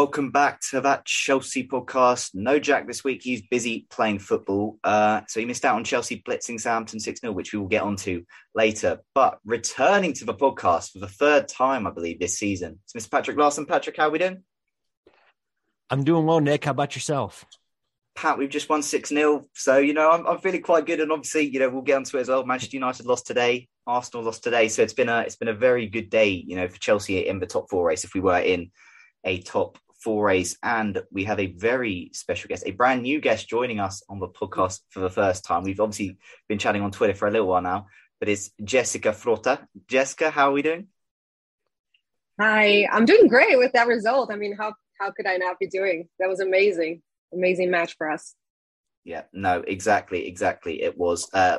Welcome back to that Chelsea podcast. No Jack this week. He's busy playing football. Uh, so he missed out on Chelsea blitzing Southampton 6 0, which we will get onto later. But returning to the podcast for the third time, I believe, this season, it's Mr. Patrick Larson. Patrick, how are we doing? I'm doing well, Nick. How about yourself? Pat, we've just won 6 0. So, you know, I'm, I'm feeling quite good. And obviously, you know, we'll get onto it as well. Manchester United lost today. Arsenal lost today. So it's been a it's been a very good day, you know, for Chelsea in the top four race if we were in a top four race. And we have a very special guest, a brand new guest joining us on the podcast for the first time. We've obviously been chatting on Twitter for a little while now, but it's Jessica Frota. Jessica, how are we doing? Hi, I'm doing great with that result. I mean, how how could I not be doing? That was amazing, amazing match for us. Yeah, no, exactly, exactly. It was uh,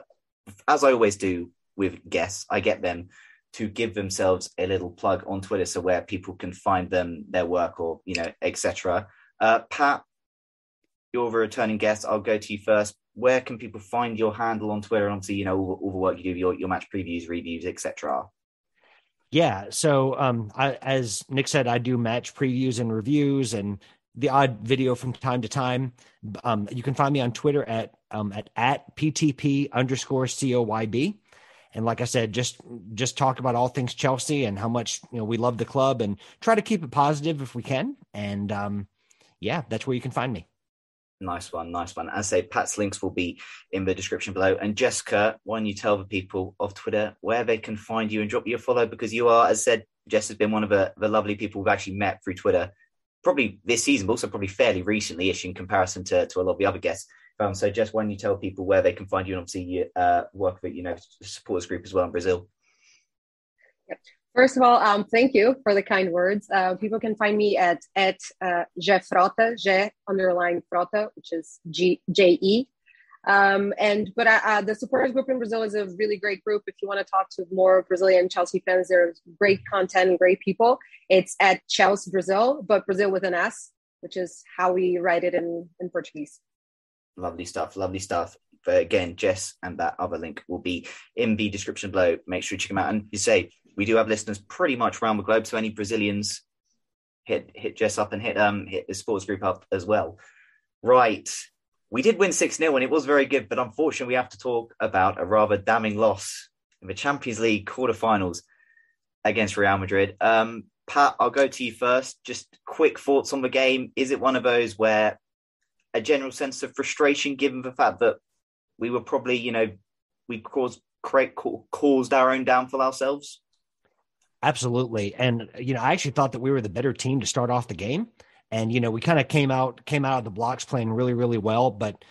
as I always do with guests. I get them to give themselves a little plug on Twitter, so where people can find them, their work, or you know, etc. Uh, Pat, you're the returning guest. I'll go to you first. Where can people find your handle on Twitter? And obviously, you know all, all the work you do, your your match previews, reviews, etc. Yeah. So, um, I, as Nick said, I do match previews and reviews and the odd video from time to time. Um, you can find me on Twitter at um, at at ptp underscore coyb. And like I said, just just talk about all things Chelsea and how much you know we love the club and try to keep it positive if we can. And um, yeah, that's where you can find me. Nice one, nice one. As I say, Pat's links will be in the description below. And Jessica, why don't you tell the people of Twitter where they can find you and drop you a follow? Because you are, as said, Jess has been one of the, the lovely people we've actually met through Twitter, probably this season, but also probably fairly recently-ish in comparison to, to a lot of the other guests. Um, so Jess, when you tell people where they can find you and obviously you uh, work with, you know, supporters group as well in Brazil? Yep. First of all, um, thank you for the kind words. Uh, people can find me at at uh, Frota, J underline Frota, which is G J E. Um, and but uh, uh, the supporters group in Brazil is a really great group. If you want to talk to more Brazilian Chelsea fans, there's great content and great people. It's at Chelsea Brazil, but Brazil with an S, which is how we write it in in Portuguese. Lovely stuff, lovely stuff. But again, Jess and that other link will be in the description below. Make sure you check them out. And you say we do have listeners pretty much around the globe. So any Brazilians hit hit Jess up and hit um hit the sports group up as well. Right. We did win 6 0 and it was very good, but unfortunately we have to talk about a rather damning loss in the Champions League quarterfinals against Real Madrid. Um, Pat, I'll go to you first. Just quick thoughts on the game. Is it one of those where a general sense of frustration given the fact that we were probably, you know, we caused caused our own downfall ourselves? Absolutely. And, you know, I actually thought that we were the better team to start off the game. And you know, we kind of came out came out of the blocks playing really really well, but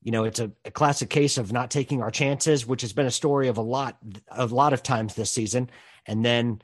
you know, it's a, a, classic case of not taking our chances, which has been a story of a lot a lot of times this season. And then,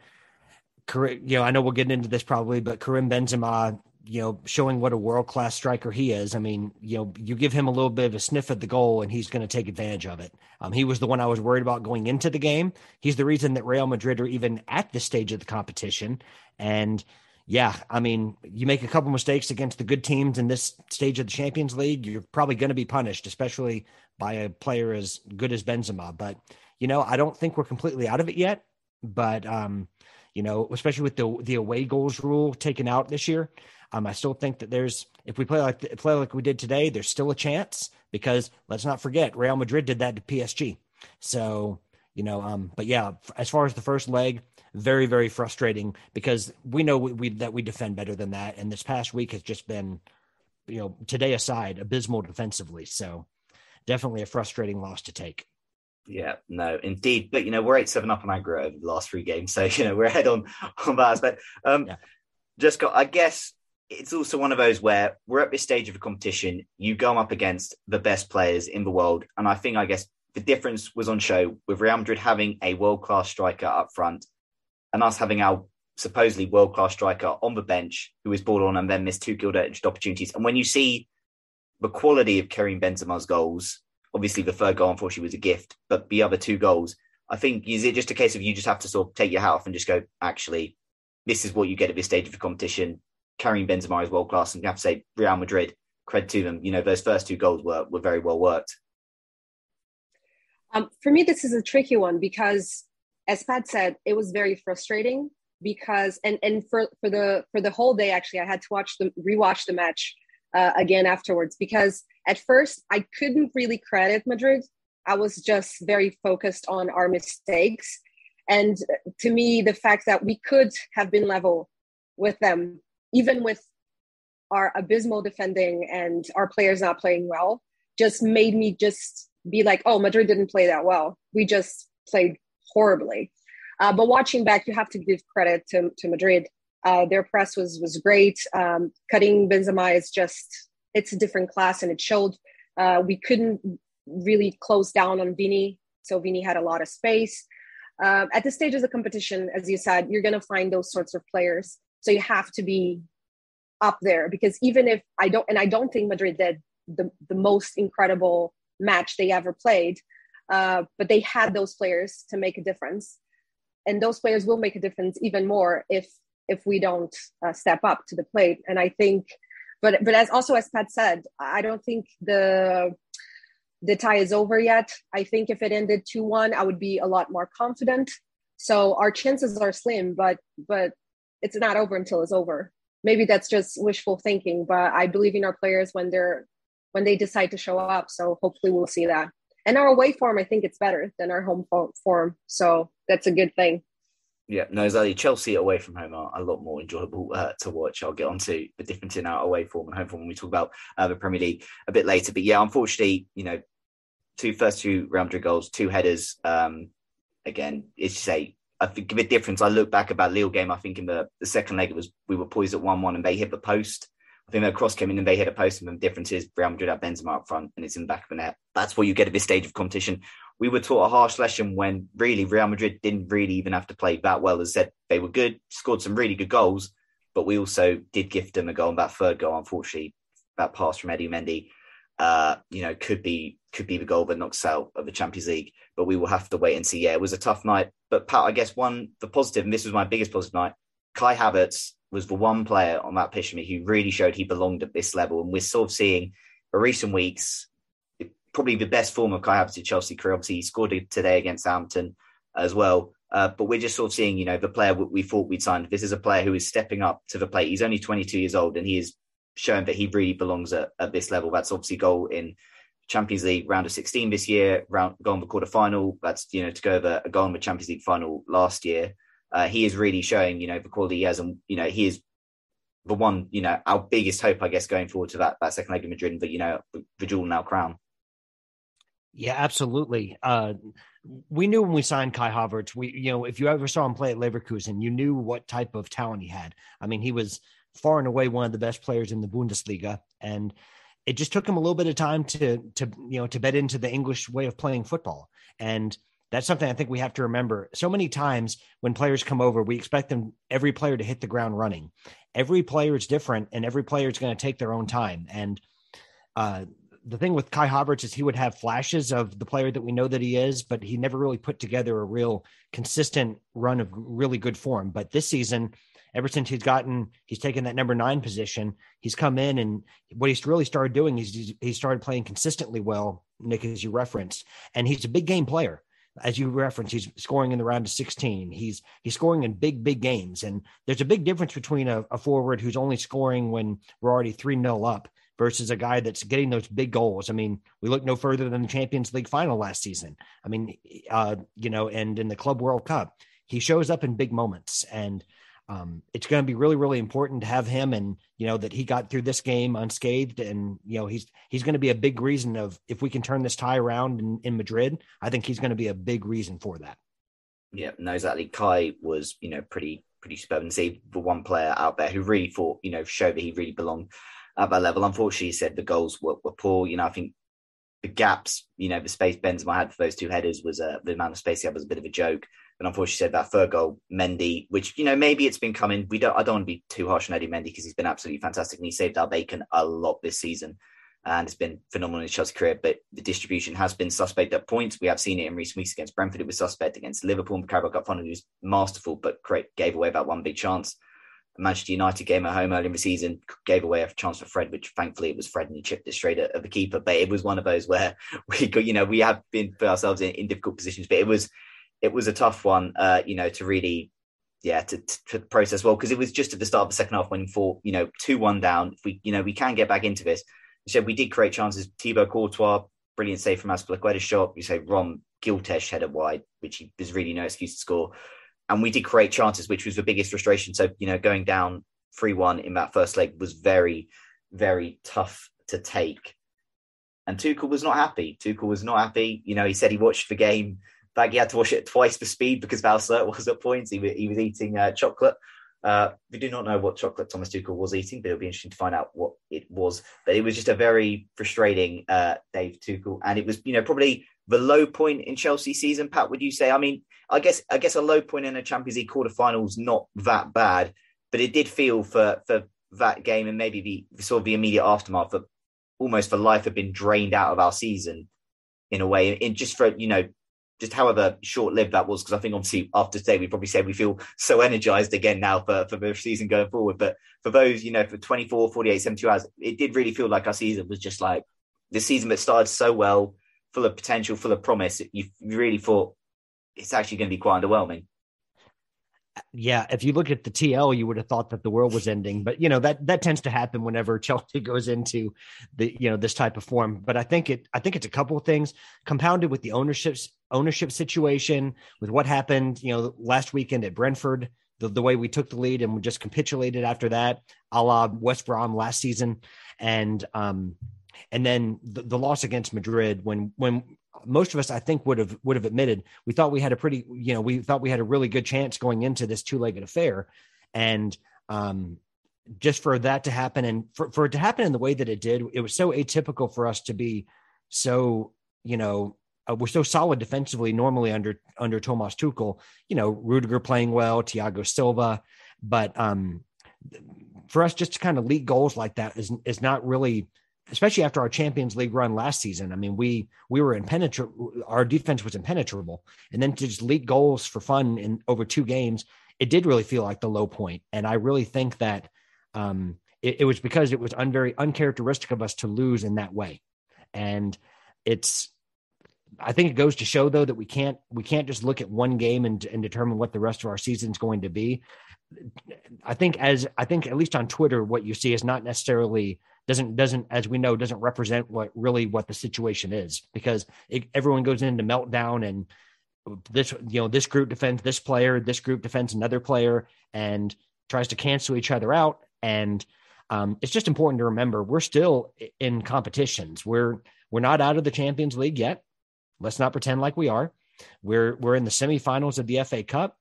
you know, I know we'll get into this probably, but Karim Benzema you know, showing what a world class striker he is. I mean, you know, you give him a little bit of a sniff at the goal and he's going to take advantage of it. Um, he was the one I was worried about going into the game. He's the reason that Real Madrid are even at this stage of the competition. And yeah, I mean, you make a couple mistakes against the good teams in this stage of the Champions League, you're probably going to be punished, especially by a player as good as Benzema. But, you know, I don't think we're completely out of it yet. But, um, you know, especially with the the away goals rule taken out this year, um, I still think that there's if we play like play like we did today, there's still a chance because let's not forget Real Madrid did that to PSG. So you know, um, but yeah, as far as the first leg, very very frustrating because we know we, we that we defend better than that, and this past week has just been, you know, today aside, abysmal defensively. So definitely a frustrating loss to take. Yeah, no, indeed. But you know, we're eight seven up on aggregate over the last three games, so you know we're ahead on on that aspect. Um, yeah. just got, I guess, it's also one of those where we're at this stage of a competition. You go up against the best players in the world, and I think I guess the difference was on show with Real Madrid having a world class striker up front, and us having our supposedly world class striker on the bench who was brought on and then missed two gilt edged opportunities. And when you see the quality of Karim Benzema's goals, obviously the third goal unfortunately was a gift, but the other two goals, I think is it just a case of you just have to sort of take your hat off and just go, actually, this is what you get at this stage of the competition. Karim Benzema is world class, and you have to say Real Madrid, credit to them. You know, those first two goals were were very well worked. Um, for me, this is a tricky one because, as Pat said, it was very frustrating because, and and for for the for the whole day, actually, I had to watch the rewatch the match uh, again afterwards because at first I couldn't really credit Madrid. I was just very focused on our mistakes, and to me, the fact that we could have been level with them even with our abysmal defending and our players not playing well, just made me just be like, oh, Madrid didn't play that well. We just played horribly. Uh, but watching back, you have to give credit to, to Madrid. Uh, their press was was great. Um, Karim Benzema is just it's a different class, and it showed. Uh, we couldn't really close down on Vini, so Vini had a lot of space. Uh, at this stage of the competition, as you said, you're going to find those sorts of players. So you have to be up there because even if I don't, and I don't think Madrid did the, the most incredible match they ever played, uh, but they had those players to make a difference. And those players will make a difference even more if if we don't uh, step up to the plate. And I think, but but as also as Pat said, I don't think the the tie is over yet. I think if it ended two one, I would be a lot more confident. So our chances are slim, but but it's not over until it's over. Maybe that's just wishful thinking, but I believe in our players when they're when they decide to show up. So hopefully we'll see that. And our away form, I think it's better than our home form. So that's a good thing. Yeah, no, exactly. Chelsea away from home are a lot more enjoyable uh, to watch. I'll get on to the difference in our away form and home form when we talk about uh, the Premier League a bit later. But yeah, unfortunately, you know, two first two Real Madrid goals, two headers. Um, again, it's say I think bit difference. I look back about Lille game. I think in the, the second leg it was we were poised at one one and they hit the post. I think their cross came in and they hit a post. And the difference is Real Madrid have Benzema up front and it's in the back of the net. That's what you get at this stage of competition. We were taught a harsh lesson when really Real Madrid didn't really even have to play that well. As said, they were good, scored some really good goals, but we also did gift them a goal. And that third goal, unfortunately, that pass from Eddie Mendy, uh, you know, could be could be the goal that knocks out of the Champions League. But we will have to wait and see. Yeah, it was a tough night. But Pat, I guess one the positive, and this was my biggest positive night. Kai Havertz was the one player on that pitch for me who really showed he belonged at this level, and we're sort of seeing in recent weeks probably the best form of Kai Havertz at Chelsea career. Obviously, he scored today against Southampton as well. Uh, but we're just sort of seeing, you know, the player we thought we'd signed. This is a player who is stepping up to the plate. He's only 22 years old, and he is showing that he really belongs at, at this level. That's obviously goal in Champions League round of 16 this year, round going the quarter final. That's you know to go over a goal in the Champions League final last year. Uh, he is really showing you know the quality he has, and you know he is the one you know our biggest hope, I guess, going forward to that that second leg of Madrid, but you know the jewel now crown. Yeah, absolutely. Uh, we knew when we signed Kai Havertz, we you know if you ever saw him play at Leverkusen, you knew what type of talent he had. I mean, he was far and away one of the best players in the Bundesliga. And it just took him a little bit of time to to you know to bed into the English way of playing football. And that's something I think we have to remember. So many times when players come over, we expect them every player to hit the ground running. Every player is different, and every player is going to take their own time. And uh, the thing with Kai Havertz is he would have flashes of the player that we know that he is, but he never really put together a real consistent run of really good form. But this season, ever since he's gotten, he's taken that number nine position. He's come in and what he's really started doing is he started playing consistently well, Nick, as you referenced, and he's a big game player. As you referenced, he's scoring in the round of 16. He's he's scoring in big, big games. And there's a big difference between a, a forward who's only scoring when we're already 3 0 up versus a guy that's getting those big goals. I mean, we look no further than the Champions League final last season. I mean, uh, you know, and in the Club World Cup, he shows up in big moments. And um, it's going to be really, really important to have him, and you know that he got through this game unscathed, and you know he's he's going to be a big reason of if we can turn this tie around in, in Madrid. I think he's going to be a big reason for that. Yeah, no, exactly. Kai was you know pretty pretty superb, and see the one player out there who really thought you know showed that he really belonged at that level. Unfortunately, he said the goals were, were poor. You know, I think the gaps, you know, the space Benzema had for those two headers was uh, the amount of space he had was a bit of a joke. But unfortunately, you said that third goal, Mendy, which you know maybe it's been coming. We don't. I don't want to be too harsh on Eddie Mendy because he's been absolutely fantastic and he saved our bacon a lot this season, and it's been phenomenal in Chelsea's career. But the distribution has been suspect at points. We have seen it in recent weeks against Brentford. It was suspect against Liverpool the Carabao Cup final. He was masterful, but great, gave away about one big chance. Manchester United game at home early in the season gave away a chance for Fred, which thankfully it was Fred and he chipped it straight at, at the keeper. But it was one of those where we got, you know, we have been put ourselves in, in difficult positions, but it was it was a tough one, uh, you know, to really, yeah, to, to process well because it was just at the start of the second half when you thought, you know, two one down. If we, you know, we can get back into this. You said we did create chances. Thibaut Courtois, brilliant save from Azpilicueta shot. You say Rom Gueltes headed wide, which he, there's really no excuse to score. And we did create chances, which was the biggest frustration. So you know, going down three one in that first leg was very, very tough to take. And Tuchel was not happy. Tuchel was not happy. You know, he said he watched the game fact, he had to wash it twice for speed because Valsert was at points. He, he was eating uh, chocolate. Uh, we do not know what chocolate Thomas Tuchel was eating, but it'll be interesting to find out what it was. But it was just a very frustrating uh, Dave Tuchel, and it was, you know, probably the low point in Chelsea season. Pat, would you say? I mean, I guess I guess a low point in a Champions League quarterfinals not that bad, but it did feel for for that game and maybe the sort of the immediate aftermath that almost for life had been drained out of our season in a way, in just for you know just however short lived that was, because I think obviously after today we probably said we feel so energized again now for, for the season going forward. But for those, you know, for 24, 48, 72 hours, it did really feel like our season was just like the season that started so well, full of potential, full of promise. You really thought it's actually going to be quite underwhelming yeah, if you look at the TL, you would have thought that the world was ending. But you know that that tends to happen whenever Chelsea goes into the you know this type of form. But I think it I think it's a couple of things compounded with the ownership ownership situation, with what happened you know last weekend at Brentford, the, the way we took the lead and we just capitulated after that, a la West Brom last season, and um and then the, the loss against Madrid when when most of us, I think, would have would have admitted we thought we had a pretty, you know, we thought we had a really good chance going into this two legged affair, and um, just for that to happen and for, for it to happen in the way that it did, it was so atypical for us to be so, you know, uh, we're so solid defensively normally under under Thomas Tuchel. You know, Rudiger playing well, Thiago Silva, but um, for us just to kind of leak goals like that is is not really especially after our Champions League run last season. I mean, we we were impenetrable. Our defense was impenetrable, and then to just leak goals for fun in over two games, it did really feel like the low point. And I really think that um, it, it was because it was un, very uncharacteristic of us to lose in that way. And it's, I think it goes to show though that we can't we can't just look at one game and, and determine what the rest of our season is going to be. I think as I think at least on Twitter, what you see is not necessarily doesn't doesn't as we know doesn't represent what really what the situation is because it, everyone goes into meltdown and this you know this group defends this player this group defends another player and tries to cancel each other out. And um, it's just important to remember we're still in competitions. We're we're not out of the champions league yet. Let's not pretend like we are. We're we're in the semifinals of the fa cup.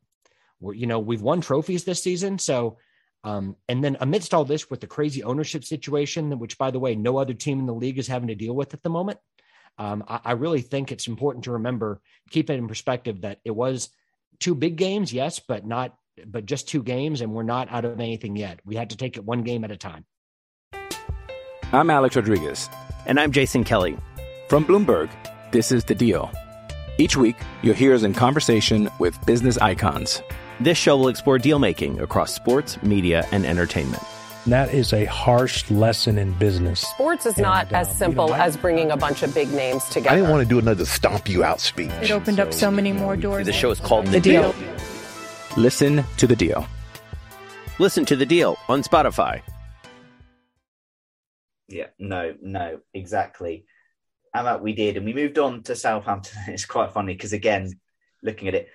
We're you know we've won trophies this season. So Um, and then amidst all this, with the crazy ownership situation, which by the way, no other team in the league is having to deal with at the moment, um, I, I really think it's important to remember, keep it in perspective that it was two big games, yes, but not, but just two games, and we're not out of anything yet. We had to take it one game at a time. I'm Alex Rodriguez. And I'm Jason Kelly. From Bloomberg, this is The Deal. Each week, you'll hear us in conversation with business icons. This show will explore deal making across sports, media, and entertainment. That is a harsh lesson in business. Sports is not And, uh, as simple you know, I- as bringing a bunch of big names together. I didn't want to do another stomp you out speech. It opened up so many more doors. The show is called The Deal. Listen to The Deal. Listen to the deal on Spotify. Yeah, no, no, exactly. And that we did, and we moved on to Southampton. It's quite funny because again, looking at it,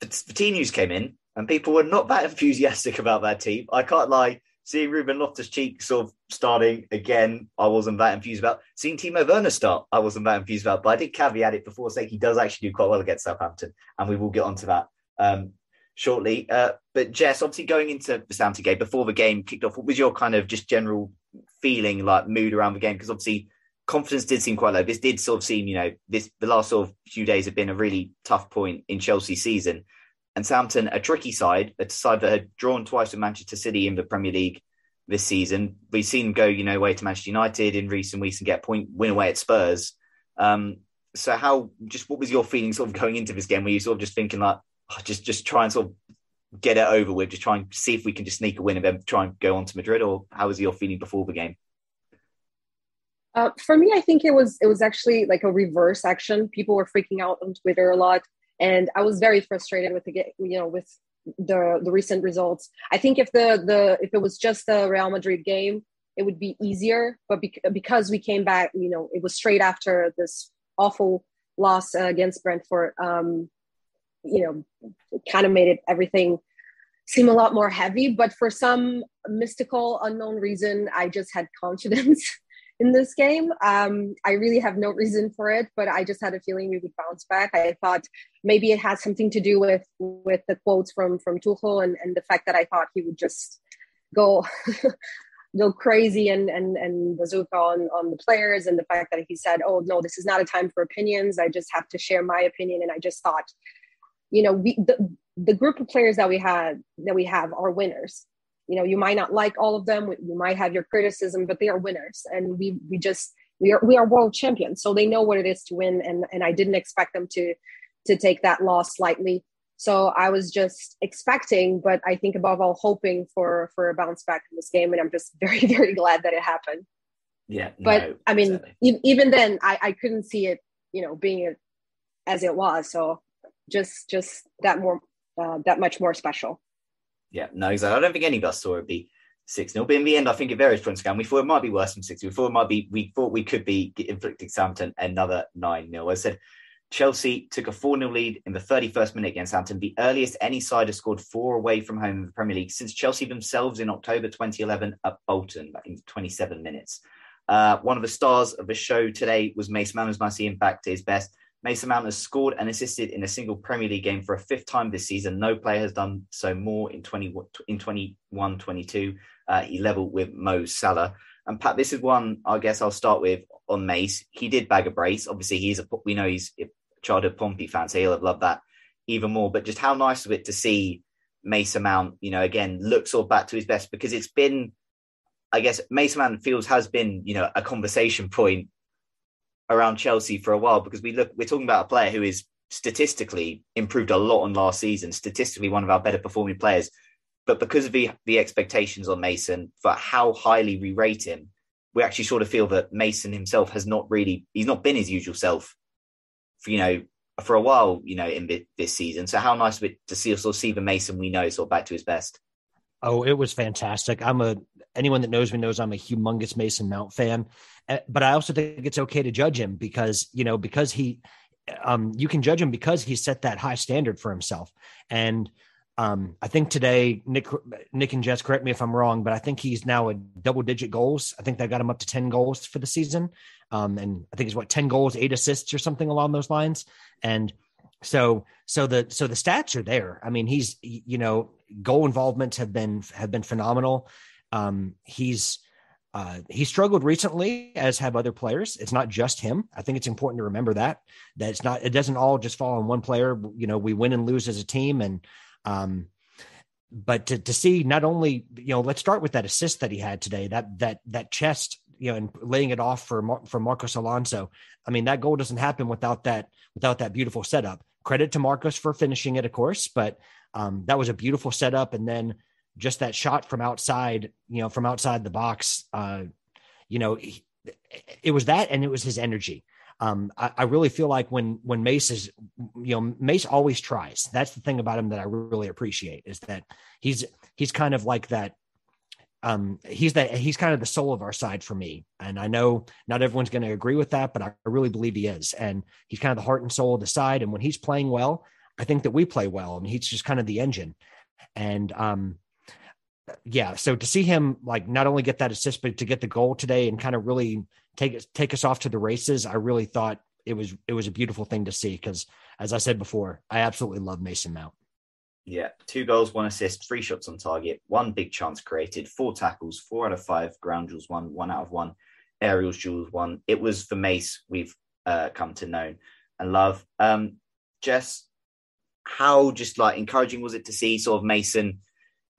the, the team news came in, and people were not that enthusiastic about that team. I can't lie. Seeing Ruben Loftus Cheek sort of starting again, I wasn't that enthused about. Seeing Timo Werner start, I wasn't that enthused about. But I did caveat it before saying he does actually do quite well against Southampton, and we will get onto that um, shortly. Uh, but Jess, obviously going into the Southampton game before the game kicked off, what was your kind of just general feeling, like mood around the game? Because obviously confidence did seem quite low. This did sort of seem, you know, this the last sort of few days have been a really tough point in Chelsea season. And Southampton, a tricky side, a side that had drawn twice with Manchester City in the Premier League this season. We've seen them go, you know, away to Manchester United in recent weeks and get a point win away at Spurs. Um, so how just what was your feeling sort of going into this game? Were you sort of just thinking like oh, just just try and sort of get it over with, just try and see if we can just sneak a win and then try and go on to Madrid, or how was your feeling before the game? Uh, for me, I think it was it was actually like a reverse action. People were freaking out on Twitter a lot, and I was very frustrated with the you know with the the recent results. I think if the the if it was just the Real Madrid game, it would be easier. But bec- because we came back, you know, it was straight after this awful loss uh, against Brentford. Um, you know, kind of made it everything seem a lot more heavy. But for some mystical, unknown reason, I just had confidence in this game. Um, I really have no reason for it, but I just had a feeling we would bounce back. I thought maybe it had something to do with with the quotes from from Tuchel and, and the fact that I thought he would just go go crazy and and and bazooka on on the players and the fact that he said, "Oh no, this is not a time for opinions. I just have to share my opinion." And I just thought, you know, we the, the group of players that we had that we have are winners you know you might not like all of them you might have your criticism but they are winners. And we we just we are we are world champions. So they know what it is to win. And and i didn't expect them to to take that loss lightly. So i was just expecting but i think above all hoping for for a bounce back in this game. And i'm just very very glad that it happened. Yeah, but no, i mean exactly. e- even then i i couldn't see it you know being it as it was. So just just that more uh, that much more special Yeah, no, exactly. I don't think any of us saw it be 6 0. But in the end, I think it varies from scan. We thought it might be worse than 6 We thought it might be, we thought we could be inflicting Southampton another 9 0. I said Chelsea took a 4 0 lead in the 31st minute against Southampton, the earliest any side has scored four away from home in the Premier League since Chelsea themselves in October 2011 at Bolton in 27 minutes. Uh, one of the stars of the show today was Mason Mount, who's nicely back to his best. Mason Mount has scored and assisted in a single Premier League game for a fifth time this season. No player has done so more in 20, in 21 22. Uh, he leveled with Mo Salah. And Pat, this is one I guess I'll start with on Mace. He did bag a brace. Obviously, he's a we know he's a childhood Pompey fan, so he'll have loved that even more. But just how nice of it to see Mason Mount, you know, again, look sort of back to his best because it's been, I guess, Mason Mount feels has been, you know, a conversation point around Chelsea for a while because we look we're talking about a player who is statistically improved a lot on last season, statistically one of our better performing players. But because of the the expectations on Mason for how highly we rate him, we actually sort of feel that Mason himself has not really he's not been his usual self for you know for a while, you know, in this season. So how nice to see sort of see the Mason we know sort of back to his best. Oh, it was fantastic. I'm a anyone that knows me knows I'm a humongous Mason Mount fan, but I also think it's okay to judge him because you know because he, um, you can judge him because he set that high standard for himself. And um, I think today, Nick, Nick and Jess, correct me if I'm wrong, but I think he's now a double digit goals. I think they got him up to ten goals for the season, um, and I think he's what ten goals, eight assists, or something along those lines. And so so the so the stats are there. I mean, he's you know goal involvements have been have been phenomenal. Um, he's uh, he struggled recently, as have other players. It's not just him. I think it's important to remember that that it's not. It doesn't all just fall on one player. You know, we win and lose as a team, and um, but to to see not only you know, let's start with that assist that he had today. That that that chest, you know, and laying it off for Mar- for Marcos Alonso. I mean, that goal doesn't happen without that without that beautiful setup. Credit to Marcos for finishing it, of course, but um, that was a beautiful setup, and then just that shot from outside, you know, from outside the box, uh, you know, he, it was that, and it was his energy. Um, I, I, really feel like when when Mace is, you know, Mace always tries. That's the thing about him that I really appreciate is that he's he's kind of like that. Um, he's that he's kind of the soul of our side for me, and I know not everyone's going to agree with that, but I really believe he is, and he's kind of the heart and soul of the side. And when he's playing well, I think that we play well, and he's just kind of the engine. And um, yeah, so to see him like not only get that assist, but to get the goal today and kind of really take take us off to the races, I really thought it was it was a beautiful thing to see because as I said before, I absolutely love Mason Mount. Yeah, two goals, one assist, three shots on target, one big chance created, four tackles, four out of five ground jewels, one, one out of one aerials jewels, one. It was for Mace we've uh, come to know and love. Um, Jess, how just like encouraging was it to see sort of Mason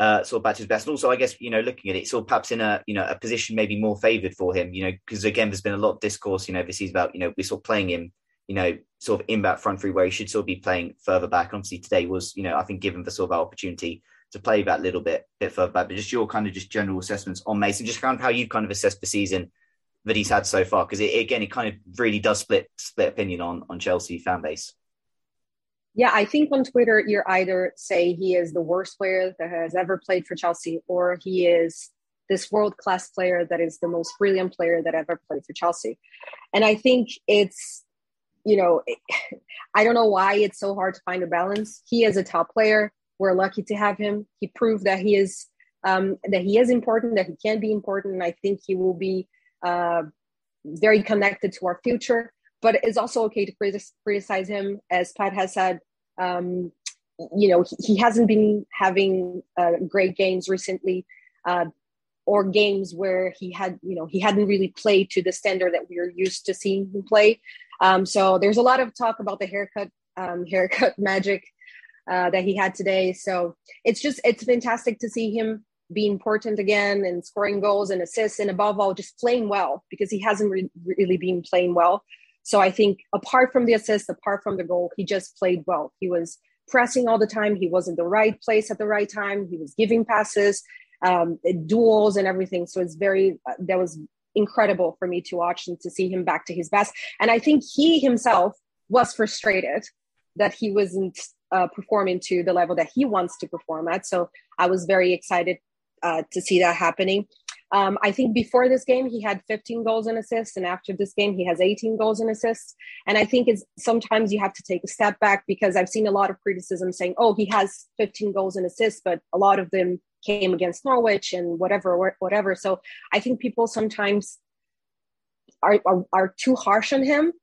uh, sort of back to his best. And also, I guess you know, looking at it, sort of perhaps in a you know a position maybe more favoured for him. You know, because again, there's been a lot of discourse, you know, this is about you know we're sort of playing him, you know, sort of in that front three where he should sort of be playing further back. Obviously, today was you know I think given the sort of opportunity to play that little bit bit further back. But just your kind of just general assessments on Mason, just kind of how you've kind of assessed the season that he's had so far, because again, it kind of really does split split opinion on on Chelsea fan base. Yeah, I think on Twitter, you're either say he is the worst player that has ever played for Chelsea, or he is this world class player that is the most brilliant player that ever played for Chelsea. And I think it's, you know, I don't know why it's so hard to find a balance. He is a top player. We're lucky to have him. He proved that he is um, that he is important, that he can be important. And I think he will be uh, very connected to our future but it's also okay to criticize him, as Pat has said. Um, you know, he, he, hasn't been having uh, great games recently, uh, or games where he had, you know, he hadn't really played to the standard that we are used to seeing him play. Um, so there's a lot of talk about the haircut, um, haircut magic uh, that he had today. So it's just it's fantastic to see him be important again and scoring goals and assists, and above all, just playing well because he hasn't re- really been playing well. So I think apart from the assist, apart from the goal, he just played well. He was pressing all the time. He was in the right place at the right time. He was giving passes, um, duels, and everything. So it's very that was incredible for me to watch and to see him back to his best. And I think he himself was frustrated that he wasn't uh, performing to the level that he wants to perform at. So I was very excited uh, to see that happening. Um, I think before this game, he had 15 goals and assists, and after this game, he has 18 goals and assists. And I think it's sometimes you have to take a step back because I've seen a lot of criticism saying, "Oh, he has 15 goals and assists," but a lot of them came against Norwich and whatever, whatever. So I think people sometimes are, are, are too harsh on him,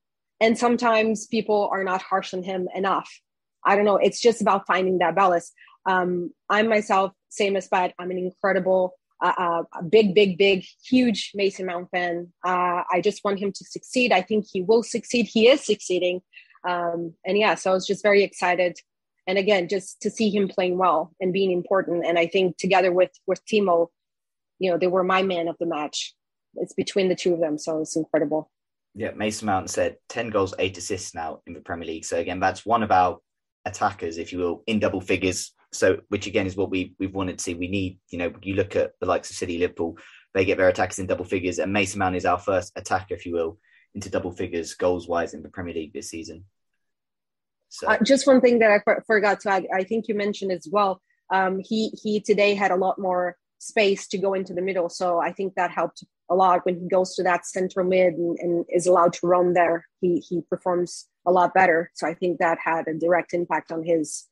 and sometimes people are not harsh on him enough. I don't know. It's just about finding that balance. Um, I myself, same as Pat, I'm an incredible uh, a big, big, big, huge Mason Mount fan. Uh, I just want him to succeed. I think he will succeed. He is succeeding. Um, and yeah, so I was just very excited. And again, just to see him playing well and being important. And I think together with with Timo, you know, they were my man of the match. It's between the two of them, so it's incredible. Yeah, Mason Mount said ten goals, eight assists now in the Premier League. So again, that's one of our attackers, if you will, in double figures so, which again is what we we've wanted to see. We need, you know, you look at the likes of City, Liverpool, they get their attackers in double figures, and Mason Mount is our first attacker, if you will, into double figures goals wise in the Premier League this season. So, uh, just one thing that I for- forgot to add, I think you mentioned as well. Um, he he today had a lot more space to go into the middle, so I think that helped a lot when he goes to that central mid and, and is allowed to roam there. He he performs a lot better. So I think that had a direct impact on his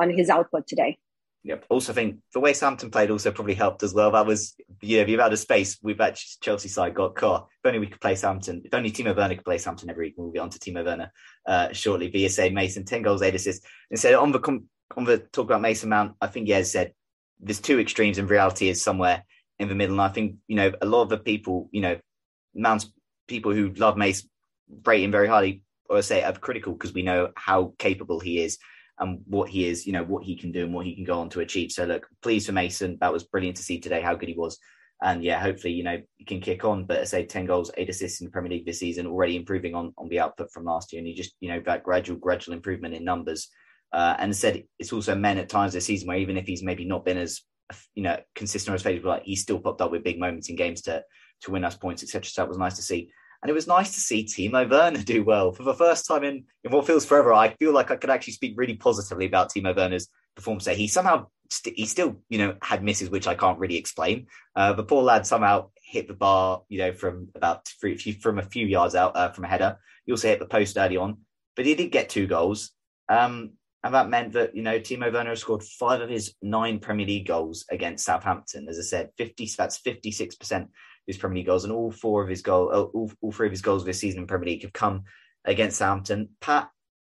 on his output today. Yep. Also, think the way Southampton played also probably helped as well. That was, you know, the amount of space we've actually Chelsea side got caught. If only we could play Southampton. If only Timo Werner could play Southampton every week. We'll get on to Timo Werner uh, shortly. BSA Mason, 10 goals, 8 assists. Instead, on the, on the talk about Mason Mount, I think Jess said there's two extremes and reality is somewhere in the middle. And I think, you know, a lot of the people, you know, Mount's people who love Mason rate him very highly or say are critical because we know how capable he is and what he is, you know, what he can do and what he can go on to achieve. So look, pleased for Mason. That was brilliant to see today how good he was. And yeah, hopefully, you know, he can kick on. But I say 10 goals, eight assists in the Premier League this season, already improving on, on the output from last year. And he just, you know, that gradual, gradual improvement in numbers. Uh, and said it's also men at times this season where even if he's maybe not been as, you know, consistent or as favorable, like he's still popped up with big moments in games to to win us points, etc. So that was nice to see. And it was nice to see Timo Werner do well for the first time in, in what feels forever. I feel like I could actually speak really positively about Timo Werner's performance there. He somehow, st- he still, you know, had misses, which I can't really explain. Uh, the poor lad somehow hit the bar, you know, from about three, from a few yards out uh, from a header. He also hit the post early on, but he did get two goals. Um, and that meant that, you know, Timo Werner scored five of his nine Premier League goals against Southampton. As I said, 50, that's 56% his Premier League goals, and all four of his goal, uh, all, all three of his goals this season in Premier League have come against Southampton. Pat,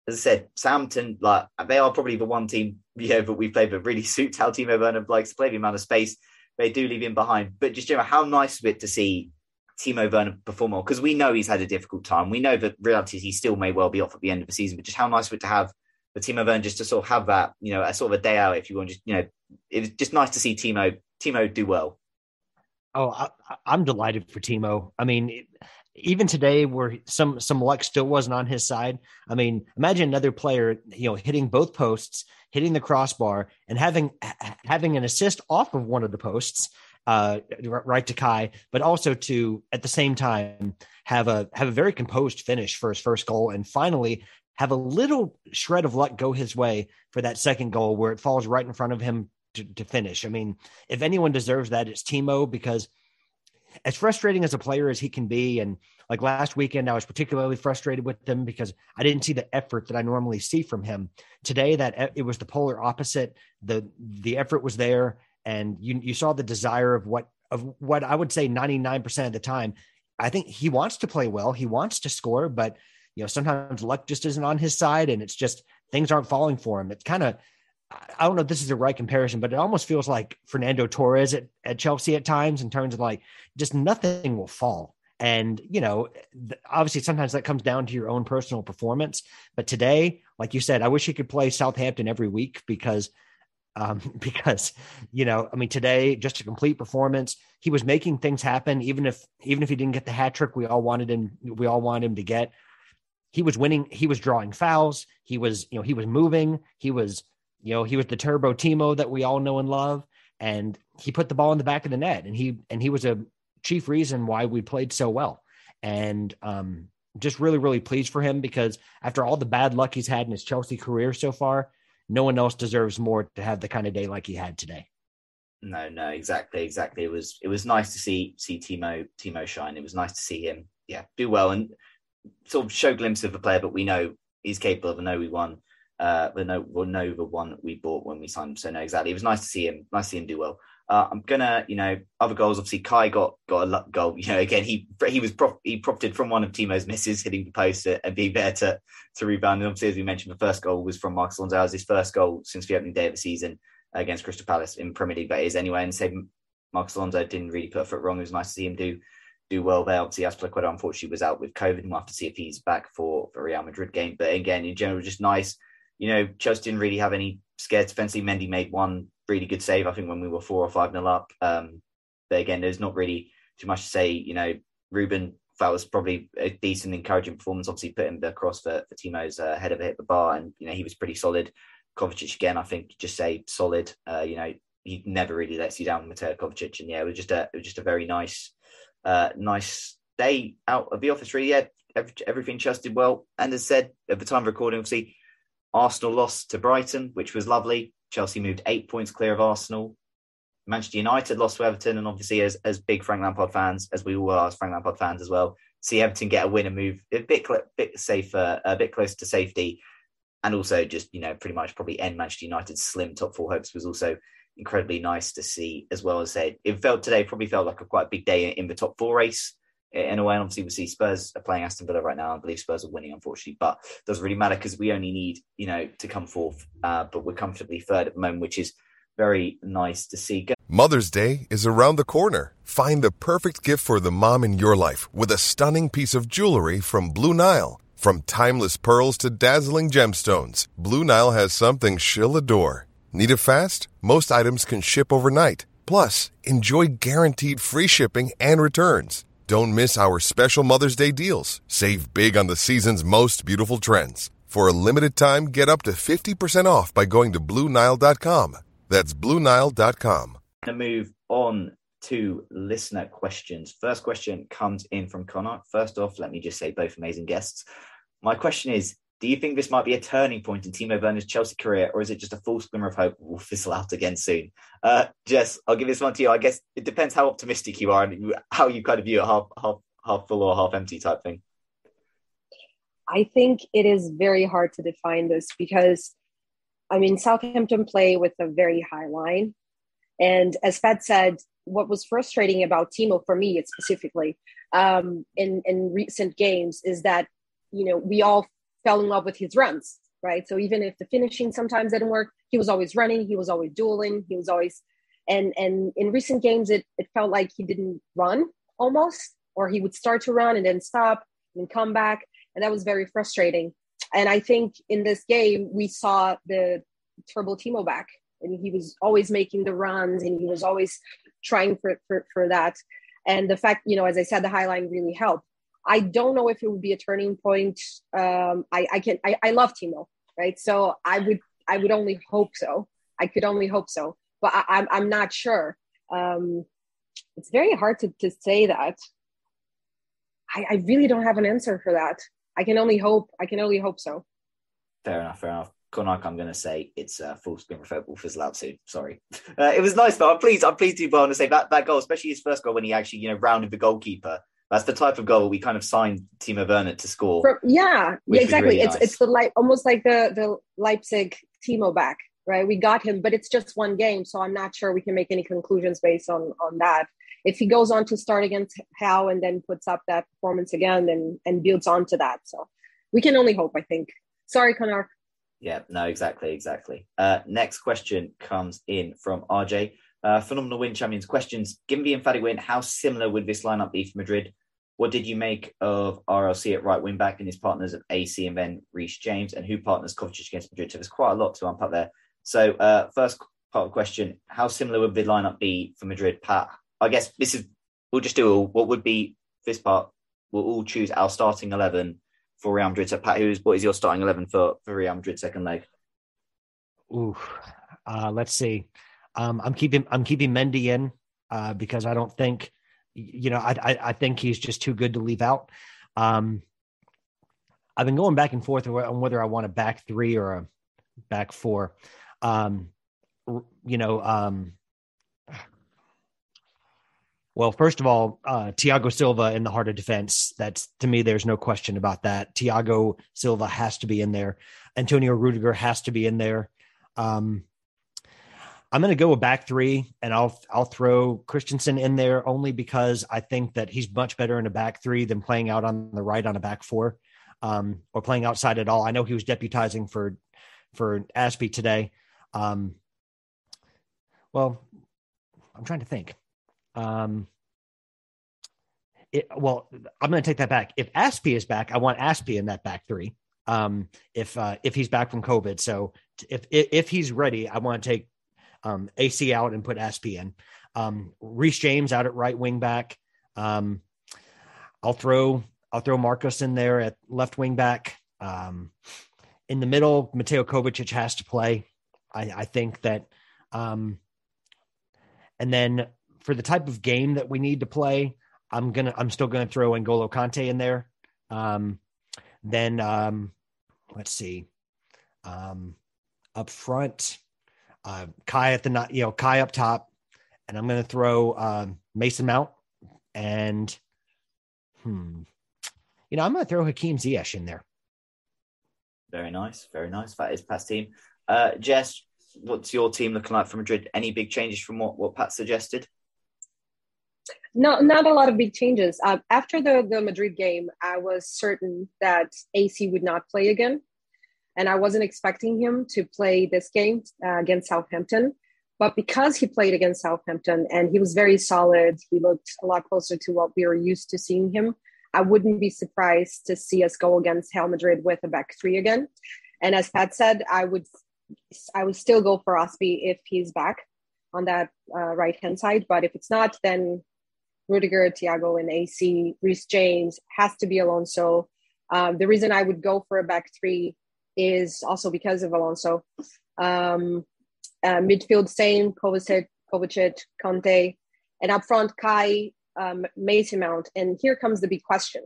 as I said, Southampton, like they are probably the one team, you know, that we played that really suits how Timo Werner likes to play the amount of space they do leave him behind. But just generally, how nice of it to see Timo Werner perform well because we know he's had a difficult time. We know that reality is he still may well be off at the end of the season, but just how nice of it to have the Timo Werner just to sort of have that, you know, a sort of a day out, if you want. Just you know, it was just nice to see Timo Timo do well. Oh, I, am delighted for Timo. I mean, even today, where some some luck still wasn't on his side. I mean, imagine another player, you know, hitting both posts, hitting the crossbar, and having having an assist off of one of the posts, uh, right to Kai, but also to at the same time have a have a very composed finish for his first goal, and finally have a little shred of luck go his way for that second goal, where it falls right in front of him to, to finish. I mean, if anyone deserves that, it's Timo because as frustrating as a player as he can be, and like last weekend, I was particularly frustrated with him because I didn't see the effort that I normally see from him. Today, that it was the polar opposite. the The effort was there, and you you saw the desire of what of what I would say ninety nine percent of the time. I think he wants to play well. He wants to score, but you know sometimes luck just isn't on his side, and it's just things aren't falling for him. It's kind of I don't know if this is the right comparison, but it almost feels like Fernando Torres at, at Chelsea at times in terms of like just nothing will fall. And, you know, obviously sometimes that comes down to your own personal performance. But today, like you said, I wish he could play Southampton every week because, um, because, you know, I mean, today, just a complete performance. He was making things happen, even if, even if he didn't get the hat trick we all wanted him, we all wanted him to get. He was winning, he was drawing fouls. He was, you know, he was moving. He was, you know, he was the turbo Timo that we all know and love, and he put the ball in the back of the net, and he and he was a chief reason why we played so well. And um, just really, really pleased for him because after all the bad luck he's had in his Chelsea career so far, no one else deserves more to have the kind of day like he had today. No, no, exactly, exactly. It was it was nice to see see Timo Timo shine. It was nice to see him, yeah, do well and sort of show glimpse of a player, but we know he's capable of. I know we won uh, no, the one we bought when we signed him. So no, exactly. It was nice to see him. Nice to see him do well. Uh, I'm gonna, you know, other goals. Obviously, Kai got got a goal. You know, again, he he was prop, he profited from one of Timo's misses, hitting the post and being there to to rebound. And obviously, as we mentioned, the first goal was from Marcos Alonso. Was his first goal since the opening day of the season against Crystal Palace in Premier League. But it is anyway. And say Marcos Alonso didn't really put a foot wrong. It was nice to see him do do well there. Obviously, Azpilicueta unfortunately was out with COVID, and we'll have to see if he's back for the Real Madrid game. But again, in general, just nice you know, Chelsea didn't really have any scared defensively. Mendy made one really good save, I think, when we were four or five nil up. Um, but again, there's not really too much to say. You know, Ruben, that was probably a decent, encouraging performance. Obviously, putting the cross for, for Timo's uh, head of it hit the bar, and you know he was pretty solid. Kovacic again, I think, just say solid. Uh, you know, he never really lets you down, Mateo Kovacic, and yeah, it was just a it was just a very nice, uh, nice day out of the office. Really, yeah, everything just did well. And as said at the time of recording, obviously Arsenal lost to Brighton, which was lovely. Chelsea moved eight points clear of Arsenal. Manchester United lost to Everton, and obviously, as as big Frank Lampard fans, as we all are as Frank Lampard fans as well, see Everton get a win and move a bit bit safer, a bit closer to safety. and also just you know pretty much probably end Manchester United's slim top four hopes was also incredibly nice to see as well as said it felt today probably felt like a quite big day in the top four race in a way. And obviously, we see Spurs are playing Aston Villa right now. I believe Spurs are winning, unfortunately, but it doesn't really matter because we only need, you know, to come fourth. Uh, but we're comfortably third at the moment, which is very nice to see. Mother's Day is around the corner. Find the perfect gift for the mom in your life with a stunning piece of jewelry from Blue Nile. From timeless pearls to dazzling gemstones, Blue Nile has something she'll adore. Need it fast? Most items can ship overnight. Plus, enjoy guaranteed free shipping and returns. Don't miss our special Mother's Day deals. Save big on the season's most beautiful trends. For a limited time, get up to 50% off by going to Bluenile.com. That's Bluenile.com. To move on to listener questions. First question comes in from Connor. First off, let me just say both amazing guests. My question is Do you think this might be a turning point in Timo Werner's Chelsea career, or is it just a false glimmer of hope will fizzle out again soon? Uh, Jess, I'll give this one to you. I guess it depends how optimistic you are and how you kind of view it half, half, half full or half empty type thing. I think it is very hard to define this because, I mean, Southampton play with a very high line. And as Fed said, what was frustrating about Timo for me, specifically um, in in recent games, is that you know we all fell in love with his runs, right? So even if the finishing sometimes didn't work, he was always running, he was always dueling, he was always, and and in recent games, it it felt like he didn't run almost, or he would start to run and then stop and come back and that was very frustrating. And I think in this game we saw the turbo Timo back, and he was always making the runs, and he was always trying for for, for that. And the fact, you know, as I said, the high line really helped. I don't know if it would be a turning point. Um, I, I can I, I love Timo, right? So I would I would only hope so. I could only hope so, but I, I'm I'm not sure. Um, it's very hard to, to say that. I, I really don't have an answer for that. I can only hope. I can only hope so. Fair enough. Fair enough. Connor, I'm going to say it's uh, full will fizzle out soon. Sorry. Uh, it was nice though. I'm pleased. I'm pleased to be able to say that that goal, especially his first goal when he actually you know rounded the goalkeeper. That's the type of goal we kind of signed Timo Werner to score. For, yeah, yeah, exactly. Really it's nice. it's the like almost like the the Leipzig Timo back, right? We got him, but it's just one game, so I'm not sure we can make any conclusions based on on that. If he goes on to start against Hal and then puts up that performance again, and and builds onto that, so we can only hope. I think. Sorry, Connor. Yeah, no, exactly, exactly. Uh, next question comes in from RJ. Uh, phenomenal win champions questions. Given the emphatic win, how similar would this lineup be for Madrid? What did you make of RLC at right wing back and his partners of AC and then Reece James? And who partners Kovacic against Madrid? So there's quite a lot to unpack there. So, uh, first part of the question How similar would the lineup be for Madrid? Pat, I guess this is, we'll just do all. What would be this part? We'll all choose our starting 11 for Real Madrid. So, Pat, who's what is your starting eleven for for Real Madrid second leg? Ooh, uh, let's see. Um, I'm keeping I'm keeping Mendy in uh, because I don't think you know I, I, I think he's just too good to leave out. Um, I've been going back and forth on whether I want a back three or a back four. Um, you know, um, well, first of all, uh, Thiago Silva in the heart of defense. That's to me, there's no question about that. Thiago Silva has to be in there. Antonio Rudiger has to be in there. Um, I'm going to go a back three, and I'll I'll throw Christensen in there only because I think that he's much better in a back three than playing out on the right on a back four, um, or playing outside at all. I know he was deputizing for for Azpi today. Um, well, I'm trying to think. Um, it, well, I'm going to take that back. If Azpi is back, I want Azpi in that back three. Um, if uh, if he's back from COVID, so if if, if he's ready, I want to take um, AC out and put Azpi in. Um, Reece James out at right wing back. Um, I'll throw I'll throw Marcos in there at left wing back. Um, in the middle, Mateo Kovacic has to play. I, I think that, um, and then for the type of game that we need to play, I'm gonna I'm still gonna throw N'Golo Kanté in there. Um, then um, let's see, um, up front, uh, Kai at the you know Kai up top, and I'm gonna throw um, Mason Mount and hmm, you know I'm gonna throw Hakim Ziyech in there. Very nice, very nice. That is Pat's team. Uh, Jess, what's your team looking like for Madrid? Any big changes from what, what Pat suggested? No, not a lot of big changes. Uh, after the, the Madrid game, I was certain that AC would not play again. And I wasn't expecting him to play this game uh, against Southampton. But because he played against Southampton and he was very solid, he looked a lot closer to what we were used to seeing him. I wouldn't be surprised to see us go against Real Madrid with a back three again. And as Pat said, I would I would still go for Azpi if he's back on that uh, right hand side. But if it's not, then Rudiger, Thiago, and AC, Reece James has to be Alonso. Um, the reason I would go for a back three is also because of Alonso. Um, uh, midfield, same Kovacic, Kovacic, Kanté, and up front, Kai, um, Mason Mount. And here comes the big question,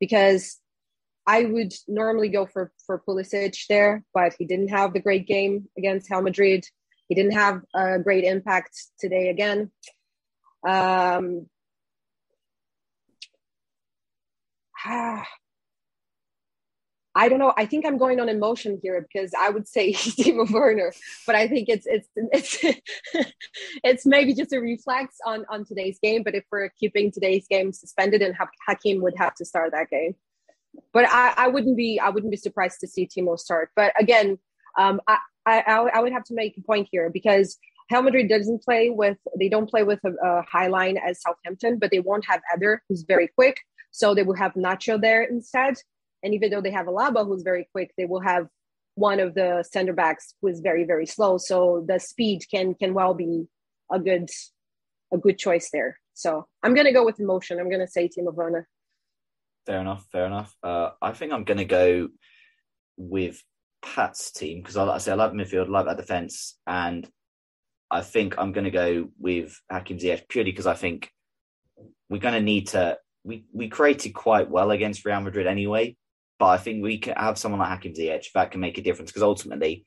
because I would normally go for for Pulisic there, but he didn't have the great game against Real Madrid. He didn't have a great impact today again. Um, I don't know. I think I'm going on emotion here because I would say Timo Werner, but I think it's it's it's it's maybe just a reflex on on today's game. But if we're keeping today's game suspended, and Hakim would have to start that game, but I, I wouldn't be I wouldn't be surprised to see Timo start. But again, um, I, I I would have to make a point here because Real Madrid doesn't play with they don't play with a, a high line as Southampton, but they won't have Eder, who's very quick. So they will have Nacho there instead. And even though they have Alaba, who's very quick, they will have one of the center backs who is very, very slow. So the speed can can well be a good a good choice there. So I'm gonna go with emotion. I'm gonna say Timo Werner. Fair enough. Fair enough. Uh, I think I'm gonna go with Pat's team because I like I say I like midfield, I like that defense, and I think I'm going to go with Hakim Ziyech purely because I think we're going to need to. We we created quite well against Real Madrid anyway, but I think we can have someone like Hakim Ziyech that can make a difference because ultimately,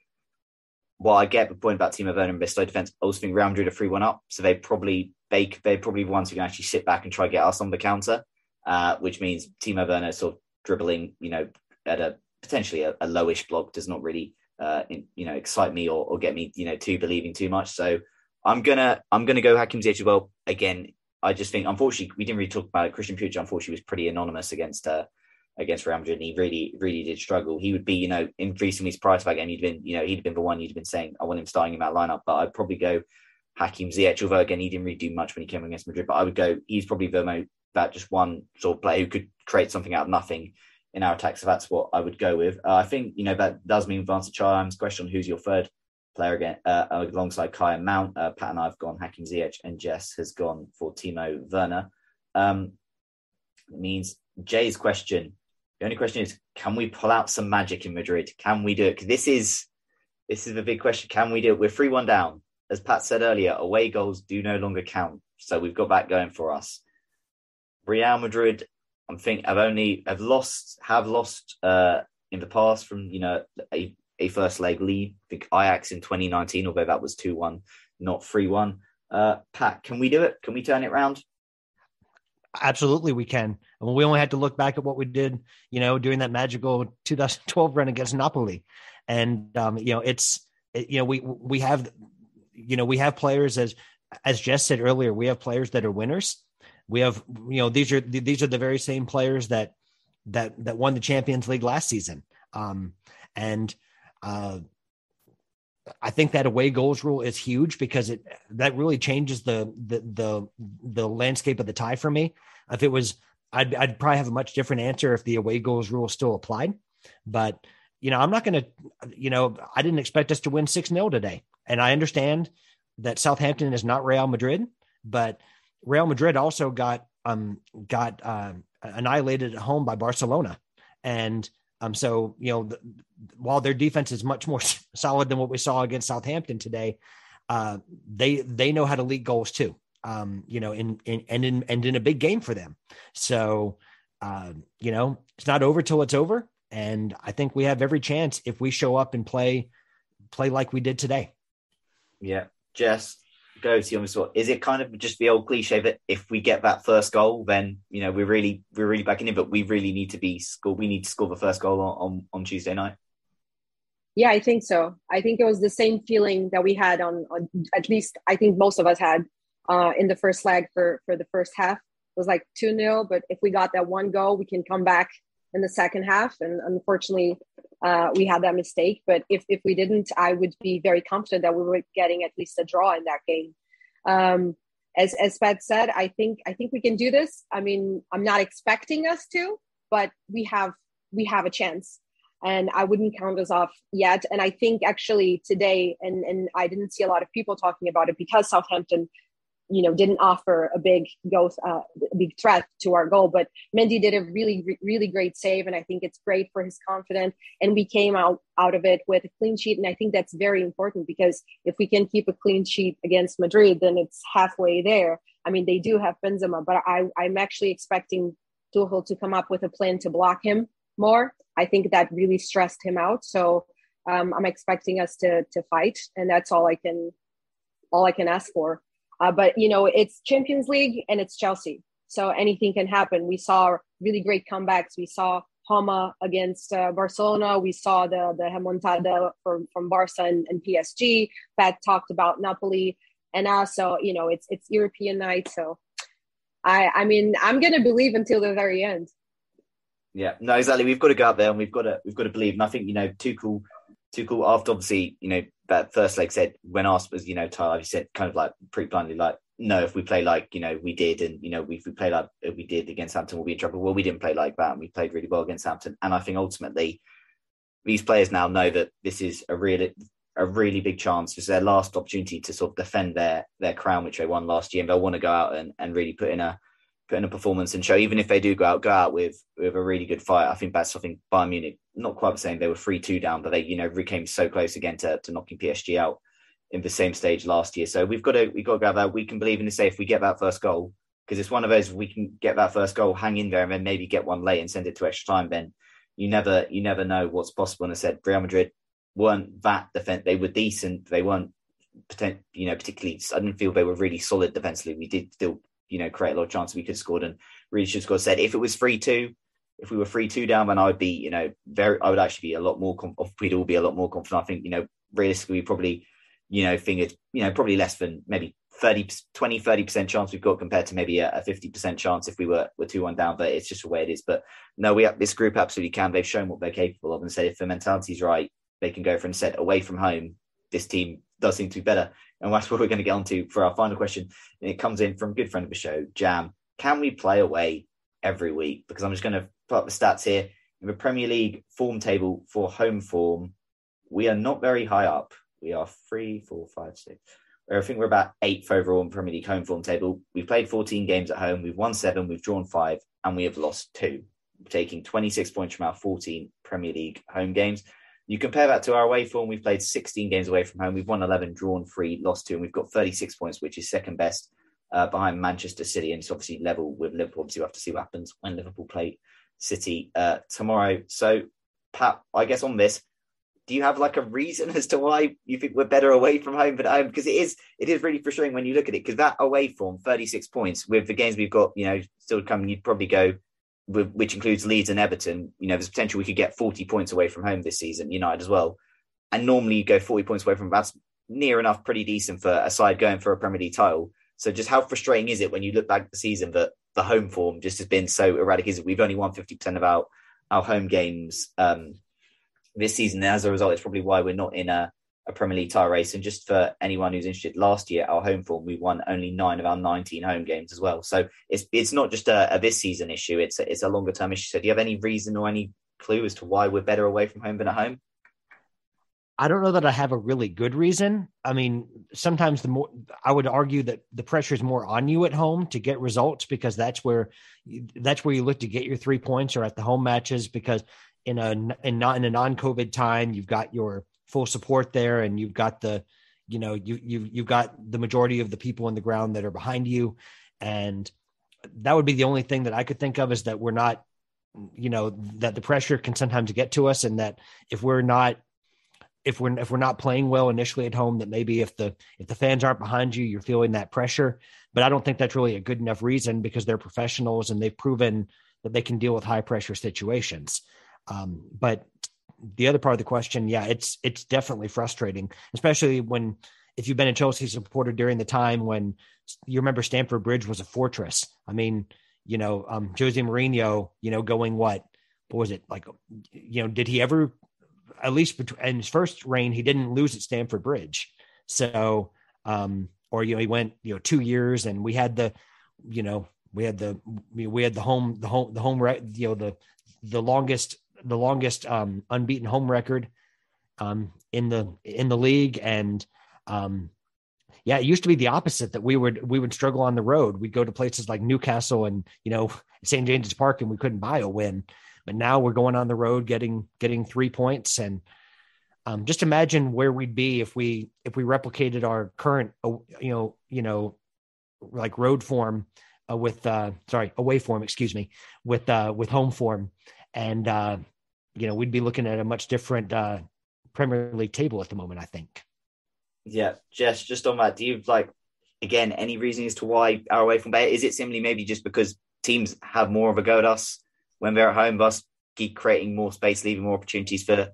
while I get the point about Timo Werner and defense, I also think Real Madrid are three one up, so they probably they they probably the ones who can actually sit back and try to get us on the counter, uh, which means Timo Werner sort of dribbling, you know, at a potentially a, a lowish block does not really uh, in, you know excite me or, or get me you know too believing too much. So I'm gonna I'm gonna go Hakim Ziyech as well. Again, I just think unfortunately we didn't really talk about it. Christian Puig unfortunately was pretty anonymous against uh, against Real Madrid. And he really, really did struggle. He would be, you know, increasing his price that game, he'd been, you know, he'd been the one you'd been saying, I want him starting in that lineup. But I'd probably go Hakim Ziyech, although again, he didn't really do much when he came against Madrid. But I would go, he's probably the most, that just one sort of player who could create something out of nothing in our attack. So that's what I would go with. Uh, I think, you know, that does mean answer Charlam's question who's your third player again, uh, alongside Kai and Mount. Uh, Pat and I have gone Hakim Ziyech and Jess has gone for Timo Werner. Um, means Jay's question the only question is, can we pull out some magic in Madrid? Can we do it? This is this is the big question. Can we do it? We're three one down. As Pat said earlier, away goals do no longer count. So we've got that going for us. Real Madrid, I'm think, I've only have lost have lost uh, in the past from you know a, a first leg lead. I think Ajax in 2019, although that was two one, not three one. Uh, Pat, can we do it? Can we turn it around? Absolutely, we can. And we only had to look back at what we did, you know, during that magical 2012 run against Napoli, and um, you know, it's it, you know we we have you know we have players as as Jess said earlier, we have players that are winners. We have you know these are these are the very same players that that that won the Champions League last season, um, and uh, I think that away goals rule is huge because it that really changes the the the the landscape of the tie for me. If it was, I'd I'd probably have a much different answer if the away goals rule still applied. But you know, I'm not going to, you know, I didn't expect us to win six 0 today, and I understand that Southampton is not Real Madrid, but Real Madrid also got um got uh, annihilated at home by Barcelona, and um, so you know, the, while their defense is much more solid than what we saw against Southampton today, uh, they they know how to lead goals too. Um, you know, in, in and in and in a big game for them. So, uh, you know, it's not over till it's over, and I think we have every chance if we show up and play play like we did today. Yeah, Jess, go to you on. Is it kind of just the old cliche that if we get that first goal, then you know we're really we're really backing in, but we really need to be score. We need to score the first goal on on, on Tuesday night. Yeah, I think so. I think it was the same feeling that we had on, on at least I think most of us had uh, in the first leg for for the first half. It was like 2 0, but if we got that one goal, we can come back in the second half. And unfortunately, uh, we had that mistake. But if, if we didn't, I would be very confident that we were getting at least a draw in that game. Um, as as Pat said, I think I think we can do this. I mean, I'm not expecting us to, but we have we have a chance and I wouldn't count us off yet. And I think actually today, and and I didn't see a lot of people talking about it because Southampton, you know, didn't offer a big go, uh, big threat to our goal. But Mendy did a really really great save, and I think it's great for his confidence. And we came out out of it with a clean sheet, and I think that's very important because if we can keep a clean sheet against Madrid, then it's halfway there. I mean, they do have Benzema, but I I'm actually expecting Tuchel to come up with a plan to block him more. I think that really stressed him out. So um, I'm expecting us to to fight, and that's all I can all I can ask for. Uh, but you know, it's Champions League and it's Chelsea, so anything can happen. We saw really great comebacks. We saw Roma against uh, Barcelona. We saw the the remontada from from Barca and, and PSG. Pat talked about Napoli, and also you know it's it's European night. So I I mean I'm gonna believe until the very end. Yeah, no, exactly. We've got to go out there and we've got to we've got to believe. And I think you know, Tuchel, Tuchel after obviously you know that first leg said when asked was you know Tyler, he said kind of like pretty bluntly like no, if we play like you know we did, and you know if we play like we did against Hampton, we'll be in trouble. Well, we didn't play like that, and we played really well against Hampton. And I think ultimately, these players now know that this is a really a really big chance. It's their last opportunity to sort of defend their their crown, which they won last year, and they'll want to go out and, and really put in a put in a performance and show. Even if they do go out, go out with with a really good fight. I think that's something Bayern Munich not quite the same. They were three two down, but they you know came so close again to, to knocking PSG out in the same stage last year. So we've got to we've got to out there. We can believe in the if we get that first goal because it's one of those we can get that first goal, hang in there, and then maybe get one late and send it to extra time. Then you never you never know what's possible. And I said Real Madrid weren't that defense. They were decent. They weren't you know particularly. I didn't feel they were really solid defensively. We did still you know create a lot of chances we could have scored and really should have scored. Said if it was three two, if we were three two down, then I would be you know very I would actually be a lot more. We'd all be a lot more confident. I think you know realistically we probably you know it's you know probably less than maybe 30 20 30 percent chance we've got compared to maybe a, 50 percent chance if we were were two one down but it's just the way it is but no we have this group absolutely can they've shown what they're capable of and said if the mentality's right they can go for and set away from home this team does seem to be better and that's what we're going to get on to for our final question. And it comes in from a good friend of the show, Jam. Can we play away every week? Because I'm just going to up the stats here. In the Premier League form table for home form, we are not very high up. We are three, four, five, six. I think we're about eighth overall in Premier League home form table. We've played 14 games at home. We've won seven, we've drawn five, and we have lost two, taking 26 points from our 14 Premier League home games. You compare that to our away form, we've played 16 games away from home. We've won 11, drawn three, lost two, and we've got 36 points, which is second best uh, behind Manchester City. And it's obviously level with Liverpool. Obviously, we'll have to see what happens when Liverpool play City uh, tomorrow. So, Pat, I guess on this, do you have like a reason as to why you think we're better away from home than home? Because it is it is really frustrating when you look at it. Because that away form, 36 points, with the games we've got, you know, still coming, you'd probably go which includes Leeds and Everton, you know, there's potential we could get 40 points away from home this season, United as well. And normally you go 40 points away from that's near enough pretty decent for a side going for a Premier League title. So just how frustrating is it when you look back at the season that the home form just has been so it we've only won 50% of our, our home games um, this season. And as a result, it's probably why we're not in a a Premier League title race. And just for anyone who's interested, last year our home form we won only nine of our 19 home games as well. So it's it's not just a, a this season issue; it's a, it's a longer term issue. So do you have any reason or any clue as to why we're better away from home than at home? I don't know that I have a really good reason. I mean, sometimes the more I would argue that the pressure is more on you at home to get results because that's where that's where you look to get your three points or at the home matches because in a in not in a non-COVID time you've got your full support there and you've got the you know you you you've got the majority of the people in the ground that are behind you and that would be the only thing that I could think of is that we're not you know that the pressure can sometimes get to us and that if we're not if we're if we're not playing well initially at home that maybe if the if the fans aren't behind you you're feeling that pressure but I don't think that's really a good enough reason because they're professionals and they've proven that they can deal with high pressure situations um, but the other part of the question, yeah, it's it's definitely frustrating, especially when if you've been a Chelsea supporter during the time when you remember Stamford Bridge was a fortress. I mean, you know, um, Jose Mourinho, you know, going what, what was it like? You know, did he ever, at least in his first reign, he didn't lose at Stamford Bridge. So, um, or you know, he went you know two years, and we had the, you know, we had the we had the home the home the home you know the the longest the longest um, unbeaten home record um, in the in the league, and um, yeah, it used to be the opposite that we would we would struggle on the road. We'd go to places like Newcastle and you know St James's Park, and we couldn't buy a win. But now we're going on the road, getting getting three points, and um, just imagine where we'd be if we if we replicated our current uh, you know you know like road form uh, with uh, sorry away form excuse me with uh, with home form and uh, you know we'd be looking at a much different uh, Premier League table at the moment. I think. Yeah, Jess, just on that, do you like again any reason as to why our away from Bay? Is it simply maybe just because teams have more of a go at us when they're at home, thus keep creating more space, leaving more opportunities for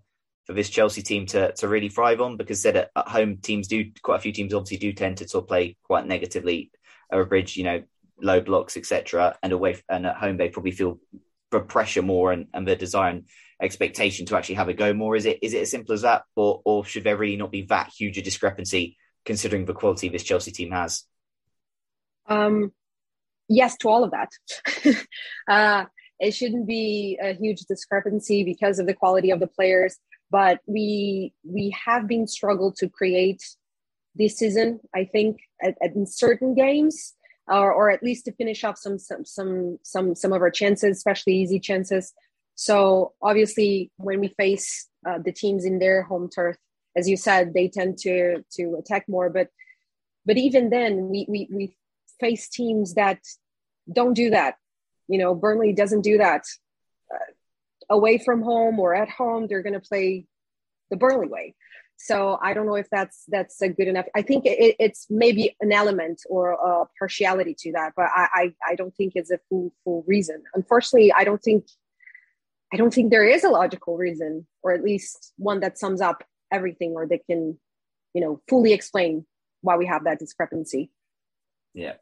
for this Chelsea team to to really thrive on? Because said at, at home, teams do quite a few teams obviously do tend to sort of play quite negatively over bridge, you know, low blocks, etc. And away and at home, they probably feel the pressure more and, and the desire and expectation to actually have a go more? Is it is it as simple as that, or or should there really not be that huge a discrepancy considering the quality this Chelsea team has? Um, yes, to all of that. uh, it shouldn't be a huge discrepancy because of the quality of the players, but we we have been struggled to create this season. I think at, at in certain games. Or, or at least to finish off some some some some some of our chances, especially easy chances. So obviously, when we face uh, the teams in their home turf, as you said, they tend to to attack more. But but even then, we we we face teams that don't do that. You know, Burnley doesn't do that. Uh, away from home or at home, they're going to play the Burnley way. So I don't know if that's that's a good enough. I think it, it's maybe an element or a partiality to that, but I, I I don't think it's a full full reason. Unfortunately, I don't think I don't think there is a logical reason, or at least one that sums up everything or that can, you know, fully explain why we have that discrepancy. Yeah,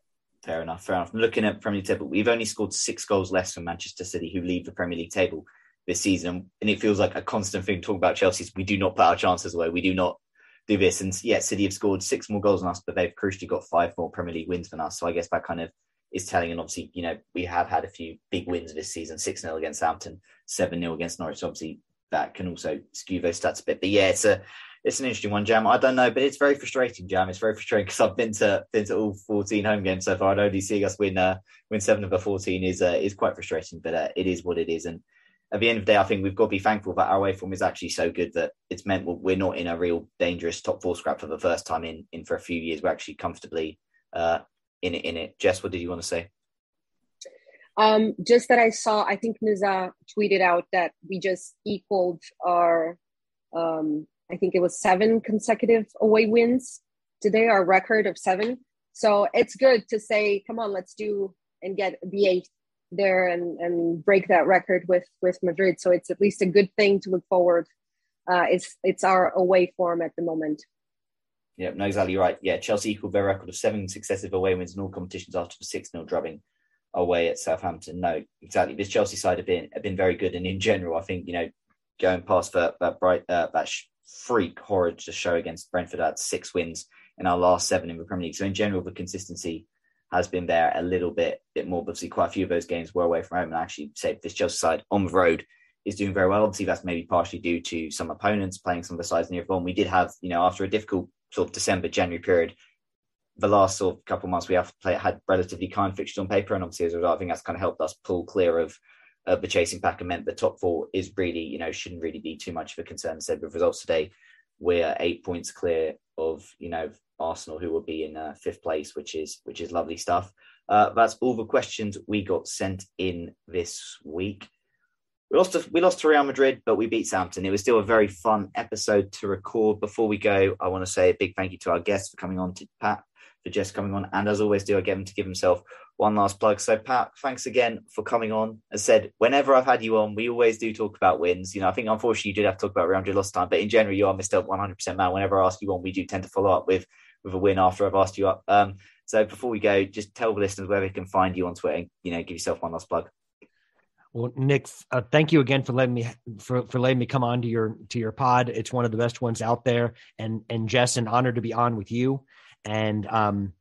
fair enough. Fair enough. Looking at Premier League table. We've only scored six goals less than Manchester City, who lead the Premier League table this season. And it feels like a constant thing to talk about Chelsea's. We do not put our chances away. We do not do this. And yeah, City have scored six more goals than us, but they've crucially got five more Premier League wins than us. So I guess that kind of is telling. And obviously, you know, we have had a few big wins this season 6 0 against Southampton, 7 0 against Norwich. Obviously, that can also skew those stats a bit. But yeah, it's a it's an interesting one, Jam. I don't know, but it's very frustrating, Jam. It's very frustrating because I've been to been to all 14 home games so far. And only seeing us win uh, win seven of the 14 is uh, is quite frustrating, but uh, it is what it is. And at the end of the day, I think we've got to be thankful that our away form is actually so good that it's meant we're not in a real dangerous top four scrap for the first time in in for a few years. We're actually comfortably uh, in it. In it, Jess, what did you want to say? Um, just that I saw, I think Niza tweeted out that we just equaled our, um, I think it was seven consecutive away wins today, our record of seven. So it's good to say, come on, let's do and get the eighth there and, and break that record with with Madrid. So it's at least a good thing to look forward. Uh, it's it's our away form at the moment. Yeah, no, exactly right. Yeah, Chelsea equaled their record of seven successive away wins in all competitions after the 6 0 drubbing away at Southampton. No, exactly. This Chelsea side have been have been very good, and in general, I think you know going past that that bright uh, that freak horrid to show against Brentford at six wins in our last seven in the Premier League. So in general, the consistency has been there a little bit bit more. Obviously, quite a few of those games were away from home, and actually, say this Chelsea side on the road is doing very well. Obviously, that's maybe partially due to some opponents playing some of the sides near form. We did have, you know, after a difficult sort of December January period, the last sort of couple of months we have played had relatively kind fixtures on paper, and obviously as a result, I think that's kind of helped us pull clear of of the chasing pack and meant the top four is really you know shouldn't really be too much of a concern. Said with results today, we're eight points clear of you know Arsenal, who will be in uh, fifth place, which is which is lovely stuff. Uh, that's all the questions we got sent in this week. We lost to, we lost to Real Madrid, but we beat Southampton. It was still a very fun episode to record. Before we go, I want to say a big thank you to our guests for coming on to Pat for Jess coming on. And as always, do I get him to give himself one last plug. So, Pat, thanks again for coming on. As said, whenever I've had you on, we always do talk about wins. You know, I think unfortunately you did have to talk about Real Madrid last time, but in general, you are Mr. 100% man. Whenever I ask you on, we do tend to follow up with with a win after I've asked you up. Um, so, before we go, just tell the listeners where they can find you on Twitter. And, you know, give yourself one last plug. Well, Nick, uh, thank you again for letting me for, for letting me come on to your to your pod. It's one of the best ones out there, and and Jess, an honor to be on with you. And um,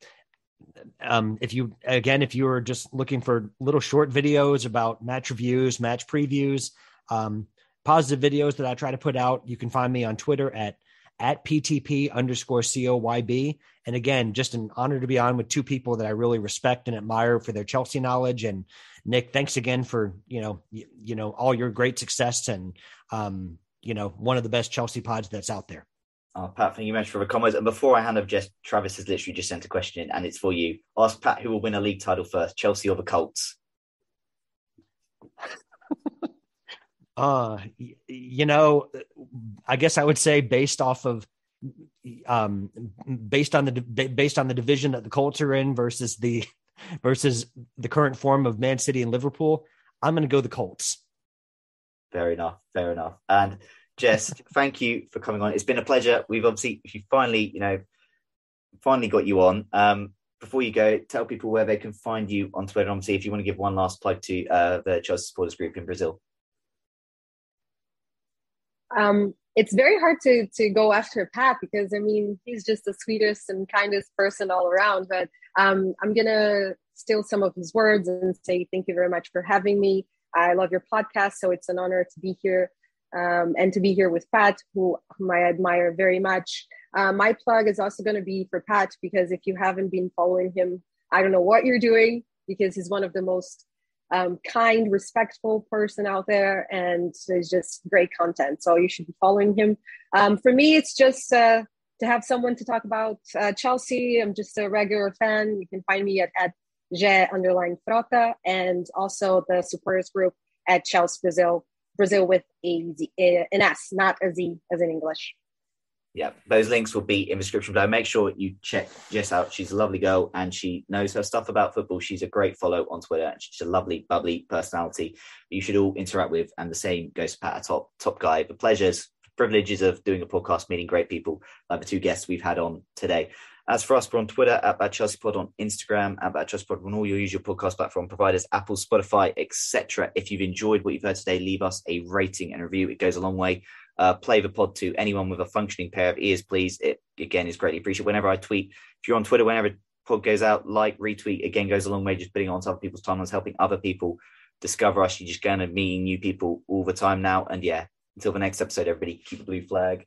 um, if you again, if you are just looking for little short videos about match reviews, match previews, um, positive videos that I try to put out, you can find me on Twitter at at PTP underscore COYB. And again, just an honor to be on with two people that I really respect and admire for their Chelsea knowledge. And Nick, thanks again for, you know, you, you know, all your great success and, um, you know, one of the best Chelsea pods that's out there. Oh, Pat, thank you much for the comments. And before I hand over, just Travis has literally just sent a question in, and it's for you. Ask Pat who will win a league title first, Chelsea or the Colts? uh, you know, I guess I would say based off of um based on the based on the division that the Colts are in versus the versus the current form of Man City and Liverpool, I'm going to go the Colts. Fair enough. Fair enough. And Jess, thank you for coming on. It's been a pleasure. We've obviously, if you finally, you know, finally got you on. Um, before you go, tell people where they can find you on Twitter. Obviously, if you want to give one last plug to uh, the Chelsea supporters group in Brazil. Um, it's very hard to to go after Pat because I mean he's just the sweetest and kindest person all around. But um, I'm gonna steal some of his words and say thank you very much for having me. I love your podcast, so it's an honor to be here um, and to be here with Pat, who whom I admire very much. Uh, my plug is also going to be for Pat because if you haven't been following him, I don't know what you're doing because he's one of the most um, kind, respectful person out there, and there's just great content. So you should be following him. Um, for me, it's just uh, to have someone to talk about uh, Chelsea. I'm just a regular fan. You can find me at, at J underlying Frota and also the supporters group at Chelsea Brazil, Brazil with a Z, an S, not a Z as in English yeah, those links will be in the description below. Make sure you check Jess out. She's a lovely girl and she knows her stuff about football. She's a great follow on Twitter and she's a lovely, bubbly personality you should all interact with. And the same goes to Pat, a top, top guy. The pleasures, privileges of doing a podcast, meeting great people like the two guests we've had on today. As for us, we're on Twitter at Bad Chelsea Pod, on Instagram at Bad Chelsea Pod, on all your usual podcast platform providers, Apple, Spotify, etc. If you've enjoyed what you've heard today, leave us a rating and review. It goes a long way uh, play the pod to anyone with a functioning pair of ears, please. It again is greatly appreciated. Whenever I tweet, if you're on Twitter, whenever pod goes out, like, retweet, again goes a long way. Just putting on other people's timelines, helping other people discover us. You're just going to meet new people all the time now. And yeah, until the next episode, everybody keep the blue flag